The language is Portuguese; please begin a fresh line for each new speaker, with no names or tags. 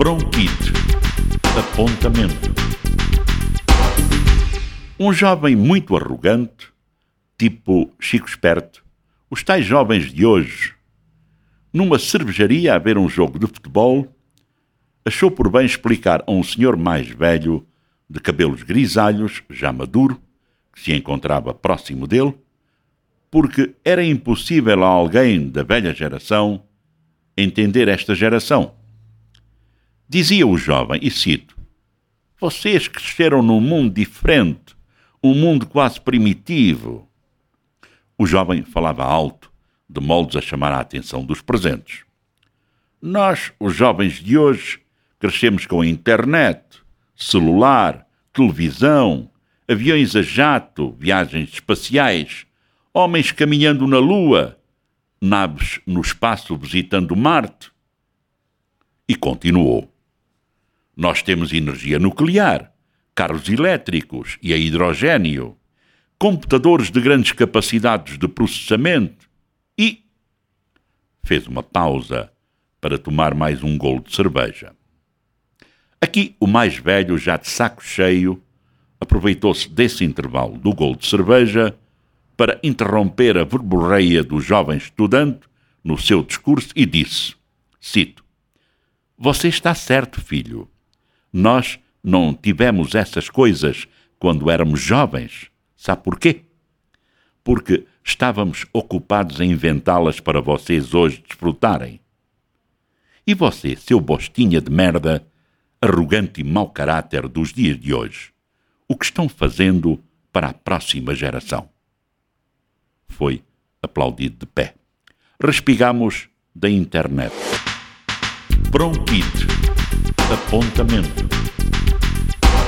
Bronquite. Apontamento. Um jovem muito arrogante, tipo Chico Esperto, os tais jovens de hoje, numa cervejaria a ver um jogo de futebol, achou por bem explicar a um senhor mais velho, de cabelos grisalhos, já maduro, que se encontrava próximo dele, porque era impossível a alguém da velha geração entender esta geração. Dizia o jovem, e cito: Vocês cresceram num mundo diferente, um mundo quase primitivo. O jovem falava alto, de moldes a chamar a atenção dos presentes. Nós, os jovens de hoje, crescemos com a internet, celular, televisão, aviões a jato, viagens espaciais, homens caminhando na Lua, naves no espaço visitando Marte. E continuou. Nós temos energia nuclear, carros elétricos e a hidrogênio, computadores de grandes capacidades de processamento e. fez uma pausa para tomar mais um golo de cerveja. Aqui, o mais velho, já de saco cheio, aproveitou-se desse intervalo do golo de cerveja para interromper a verborreia do jovem estudante no seu discurso e disse: Cito, Você está certo, filho. Nós não tivemos essas coisas quando éramos jovens. Sabe porquê? Porque estávamos ocupados em inventá-las para vocês hoje desfrutarem. E você, seu bostinha de merda, arrogante e mau caráter dos dias de hoje, o que estão fazendo para a próxima geração? foi aplaudido de pé. Respigamos da internet. Bronquite. Apontamento.